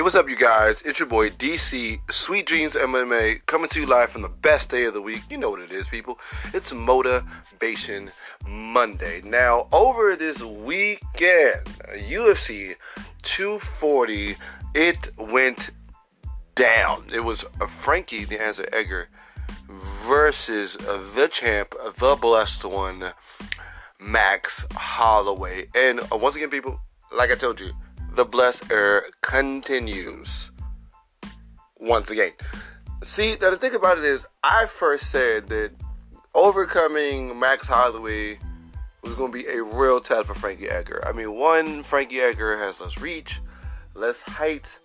Hey, what's up, you guys? It's your boy DC Sweet Dreams MMA coming to you live from the best day of the week. You know what it is, people. It's Motivation Monday. Now, over this weekend, UFC 240, it went down. It was Frankie the Answer Edgar versus the champ, the blessed one, Max Holloway. And uh, once again, people, like I told you, the blessed air continues. Once again. See, the thing about it is, I first said that overcoming Max Holloway was going to be a real test for Frankie Edgar. I mean, one, Frankie Edgar has less reach, less height,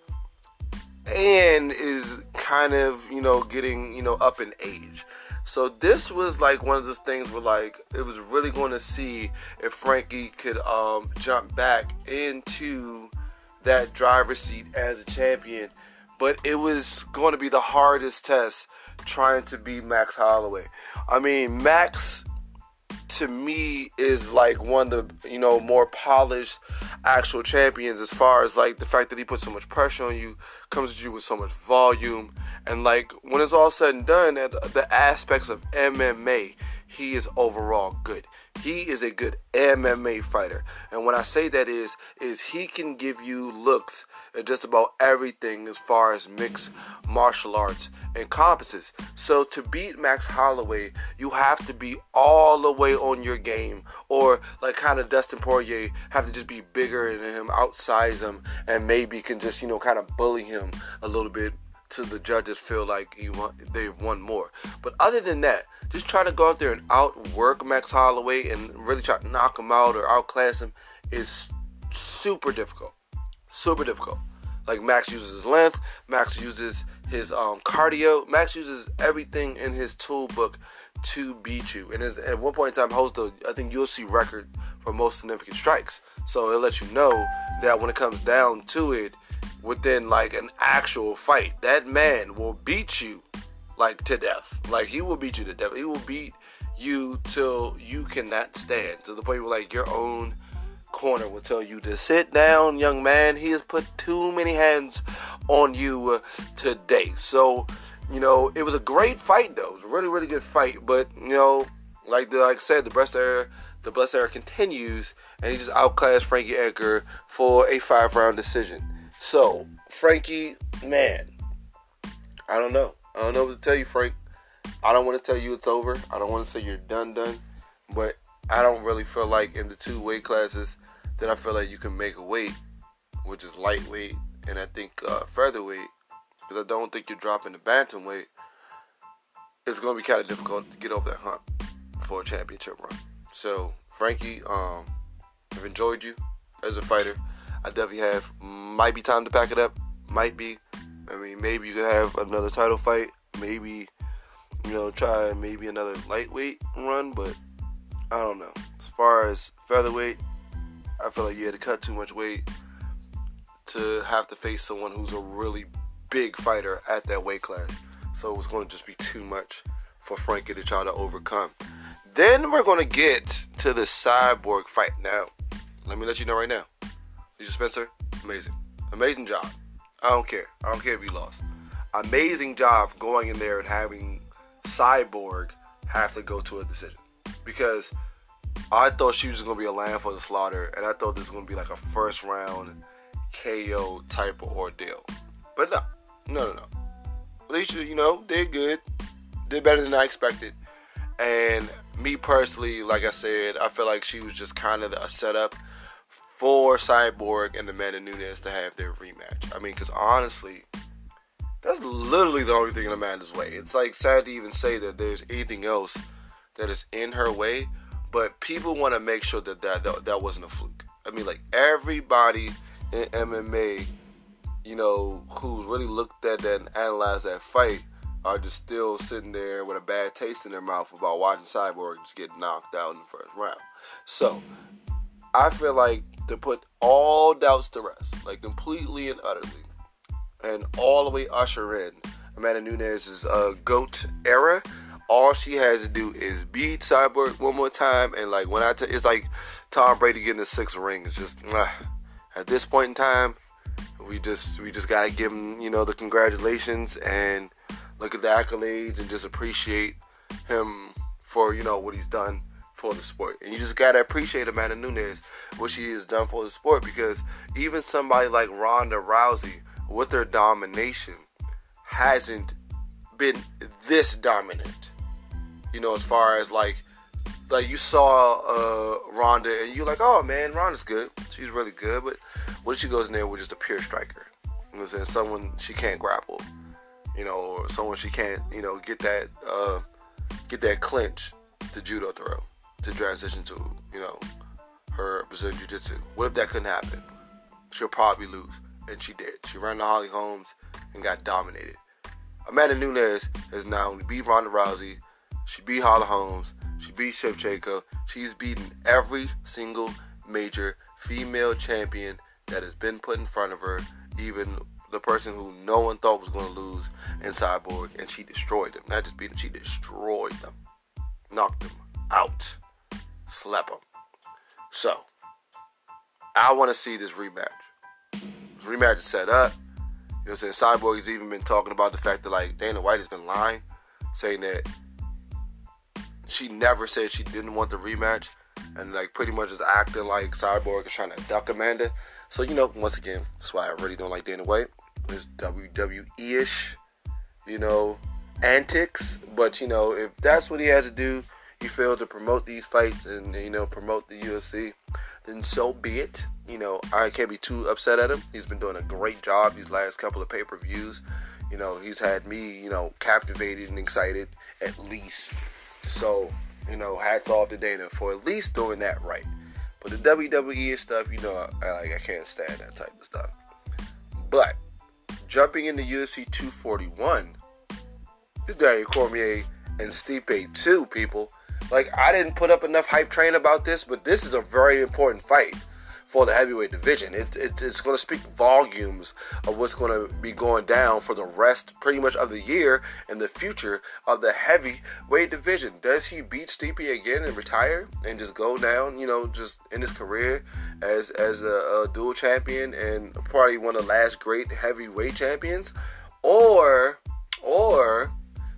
and is kind of, you know, getting, you know, up in age. So this was like one of those things where like it was really going to see if Frankie could um, jump back into that driver's seat as a champion. But it was going to be the hardest test trying to beat Max Holloway. I mean, Max to me is like one of the you know more polished actual champions as far as like the fact that he puts so much pressure on you comes at you with so much volume and like when it's all said and done at the aspects of MMA he is overall good he is a good MMA fighter and when I say that is is he can give you looks at just about everything as far as mixed martial arts encompasses. So to beat Max Holloway, you have to be all the way on your game, or like kind of Dustin Poirier, have to just be bigger than him, outsize him, and maybe can just you know kind of bully him a little bit to the judges feel like you want they've won more. But other than that, just try to go out there and outwork Max Holloway and really try to knock him out or outclass him is super difficult. Super difficult. Like Max uses his length, Max uses his um, cardio, Max uses everything in his tool book to beat you. And at one point in time, holds the I think UFC record for most significant strikes. So it lets you know that when it comes down to it, within like an actual fight, that man will beat you like to death. Like he will beat you to death. He will beat you till you cannot stand to the point where like your own corner will tell you to sit down, young man. He has put too many hands on you uh, today. So, you know, it was a great fight, though. It was a really, really good fight. But, you know, like the, like I said, the breast era, the blessed era continues, and he just outclassed Frankie Edgar for a five round decision. So, Frankie, man, I don't know. I don't know what to tell you, Frank. I don't want to tell you it's over. I don't want to say you're done, done. But I don't really feel like in the two weight classes that I feel like you can make a weight, which is lightweight and I think uh, featherweight, because I don't think you're dropping the bantamweight. It's going to be kind of difficult to get over that hump for a championship run. So, Frankie, um, I've enjoyed you as a fighter. I definitely have. Might be time to pack it up. Might be. I mean, maybe you could have another title fight. Maybe, you know, try maybe another lightweight run, but I don't know. As far as featherweight, I feel like you had to cut too much weight to have to face someone who's a really big fighter at that weight class. So it was going to just be too much for Frankie to try to overcome. Then we're going to get to the cyborg fight. Now, let me let you know right now. Felicia Spencer, amazing. Amazing job. I don't care. I don't care if you lost. Amazing job going in there and having Cyborg have to go to a decision because I thought she was going to be a lamb for the slaughter, and I thought this was going to be like a first round KO type of ordeal. But no, no, no, no. Felicia, you know, did good, did better than I expected. And me personally, like I said, I feel like she was just kind of a setup for Cyborg and Amanda Nunes to have their rematch. I mean, because honestly, that's literally the only thing in Amanda's way. It's like sad to even say that there's anything else that is in her way, but people want to make sure that that, that that wasn't a fluke. I mean, like everybody in MMA, you know, who really looked at that and analyzed that fight are just still sitting there with a bad taste in their mouth about watching Cyborg just get knocked out in the first round. So, I feel like to put all doubts to rest, like completely and utterly, and all the way usher in Amanda Nunes' uh, GOAT era. All she has to do is beat Cyborg one more time, and like when I tell, it's like Tom Brady getting the sixth ring. It's just uh, at this point in time, we just we just gotta give him you know the congratulations and look at the accolades and just appreciate him for you know what he's done for the sport. And you just gotta appreciate Amanda Nunes what she has done for the sport because even somebody like Ronda Rousey with her domination hasn't been this dominant. You know, as far as like like you saw uh, Ronda and you're like, oh man, Ronda's good. She's really good. But what if she goes in there with just a pure striker? You know I'm saying? Someone she can't grapple. You know, or someone she can't, you know, get that uh, get that clinch to judo throw to transition to, you know, her Brazilian Jiu Jitsu. What if that couldn't happen? She'll probably lose. And she did. She ran to Holly Holmes and got dominated. Amanda Nunes has now only beat Ronda Rousey. She beat Holly Holmes. She beat Shevchenko. She's beaten every single major female champion that has been put in front of her, even the person who no one thought was going to lose in Cyborg, and she destroyed them. Not just beat them, she destroyed them, knocked them out, slept him. So, I want to see this rematch. This rematch is set up. You know what I'm saying? Cyborg has even been talking about the fact that like Dana White has been lying, saying that she never said she didn't want the rematch, and like pretty much is acting like Cyborg is trying to duck Amanda. So you know, once again, that's why I really don't like Dana White. It's WWE-ish, you know, antics. But you know, if that's what he has to do, he failed to promote these fights and you know promote the UFC, then so be it. You know, I can't be too upset at him. He's been doing a great job these last couple of pay-per-views. You know, he's had me, you know, captivated and excited at least. So, you know, hats off to Dana for at least doing that right. But the WWE stuff, you know, I like I can't stand that type of stuff. But jumping into UFC 241, it's Daniel Cormier and Stipe 2 people. Like I didn't put up enough hype train about this, but this is a very important fight for the heavyweight division. It, it, it's going to speak volumes of what's going to be going down for the rest, pretty much, of the year and the future of the heavyweight division. Does he beat Stipe again and retire and just go down, you know, just in his career as as a, a dual champion and probably one of the last great heavyweight champions, or or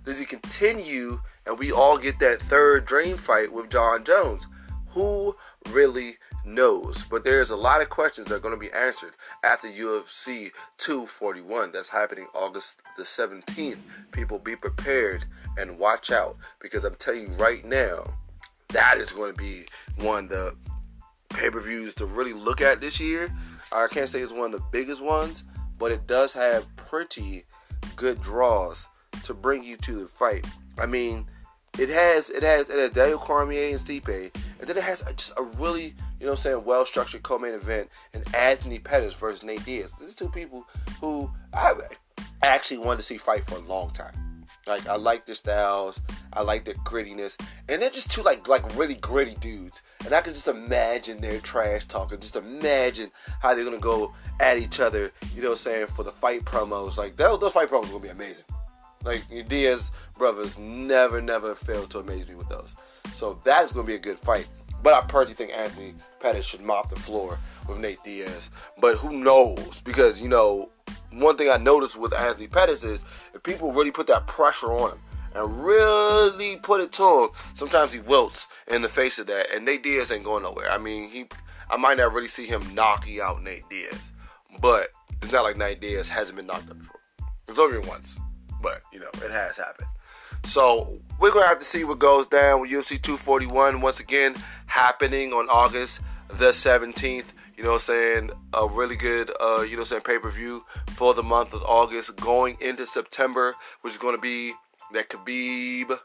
does he continue and we all get that third dream fight with Jon Jones? Who really knows. But there's a lot of questions that are going to be answered after UFC 241. That's happening August the 17th. People be prepared and watch out because I'm telling you right now, that is going to be one of the pay per views to really look at this year. I can't say it's one of the biggest ones, but it does have pretty good draws to bring you to the fight. I mean, it has it has it has Daniel Cormier and Stipe, and then it has just a really you know I'm saying, well structured co main event, and Anthony Pettis versus Nate Diaz. These two people who I actually wanted to see fight for a long time. Like I like their styles, I like their grittiness, and they're just two like like really gritty dudes. And I can just imagine their trash talking. Just imagine how they're gonna go at each other. You know what I'm saying for the fight promos. Like those, those fight promos are gonna be amazing. Like Diaz brothers never never fail to amaze me with those. So that is gonna be a good fight. But I personally think Anthony Pettis should mop the floor with Nate Diaz. But who knows? Because, you know, one thing I noticed with Anthony Pettis is if people really put that pressure on him and really put it to him, sometimes he wilts in the face of that. And Nate Diaz ain't going nowhere. I mean, he I might not really see him knocking out Nate Diaz. But it's not like Nate Diaz hasn't been knocked out before. It's only once. But, you know, it has happened. So we're gonna have to see what goes down with UFC 241 once again happening on August the 17th. You know what I'm saying? A really good, uh, you know saying, pay per view for the month of August going into September, which is to be that Khabib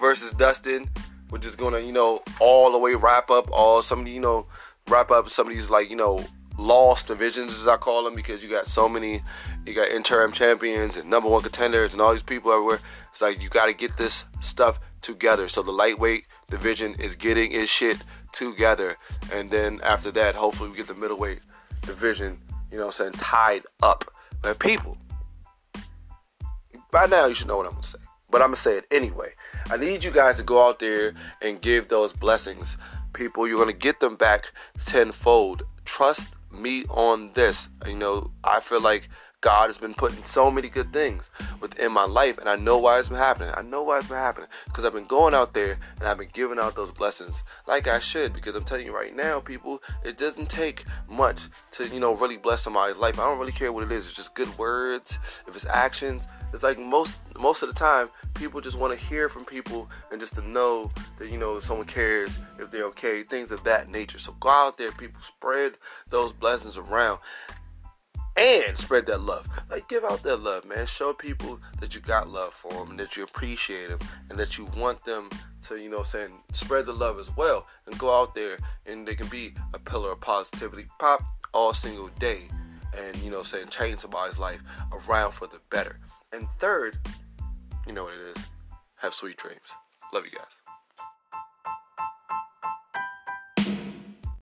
versus Dustin, which is to, you know, all the way wrap up all some you know, wrap up some of these, like, you know, lost divisions as I call them because you got so many you got interim champions and number one contenders and all these people everywhere. It's like you got to get this stuff together. So the lightweight division is getting its shit together. And then after that hopefully we get the middleweight division you know what I'm saying tied up. But people by now you should know what I'm gonna say but I'm gonna say it anyway. I need you guys to go out there and give those blessings. People you're gonna get them back tenfold Trust me on this. You know, I feel like God has been putting so many good things within my life, and I know why it's been happening. I know why it's been happening because I've been going out there and I've been giving out those blessings like I should. Because I'm telling you right now, people, it doesn't take much to you know really bless somebody's life. I don't really care what it is. It's just good words. If it's actions, it's like most most of the time people just want to hear from people and just to know that you know someone cares if they're okay things of that nature so go out there people spread those blessings around and spread that love. Like, give out that love, man. Show people that you got love for them and that you appreciate them and that you want them to, you know, saying spread the love as well and go out there and they can be a pillar of positivity pop all single day and, you know, saying change somebody's life around for the better. And third, you know what it is. Have sweet dreams. Love you guys.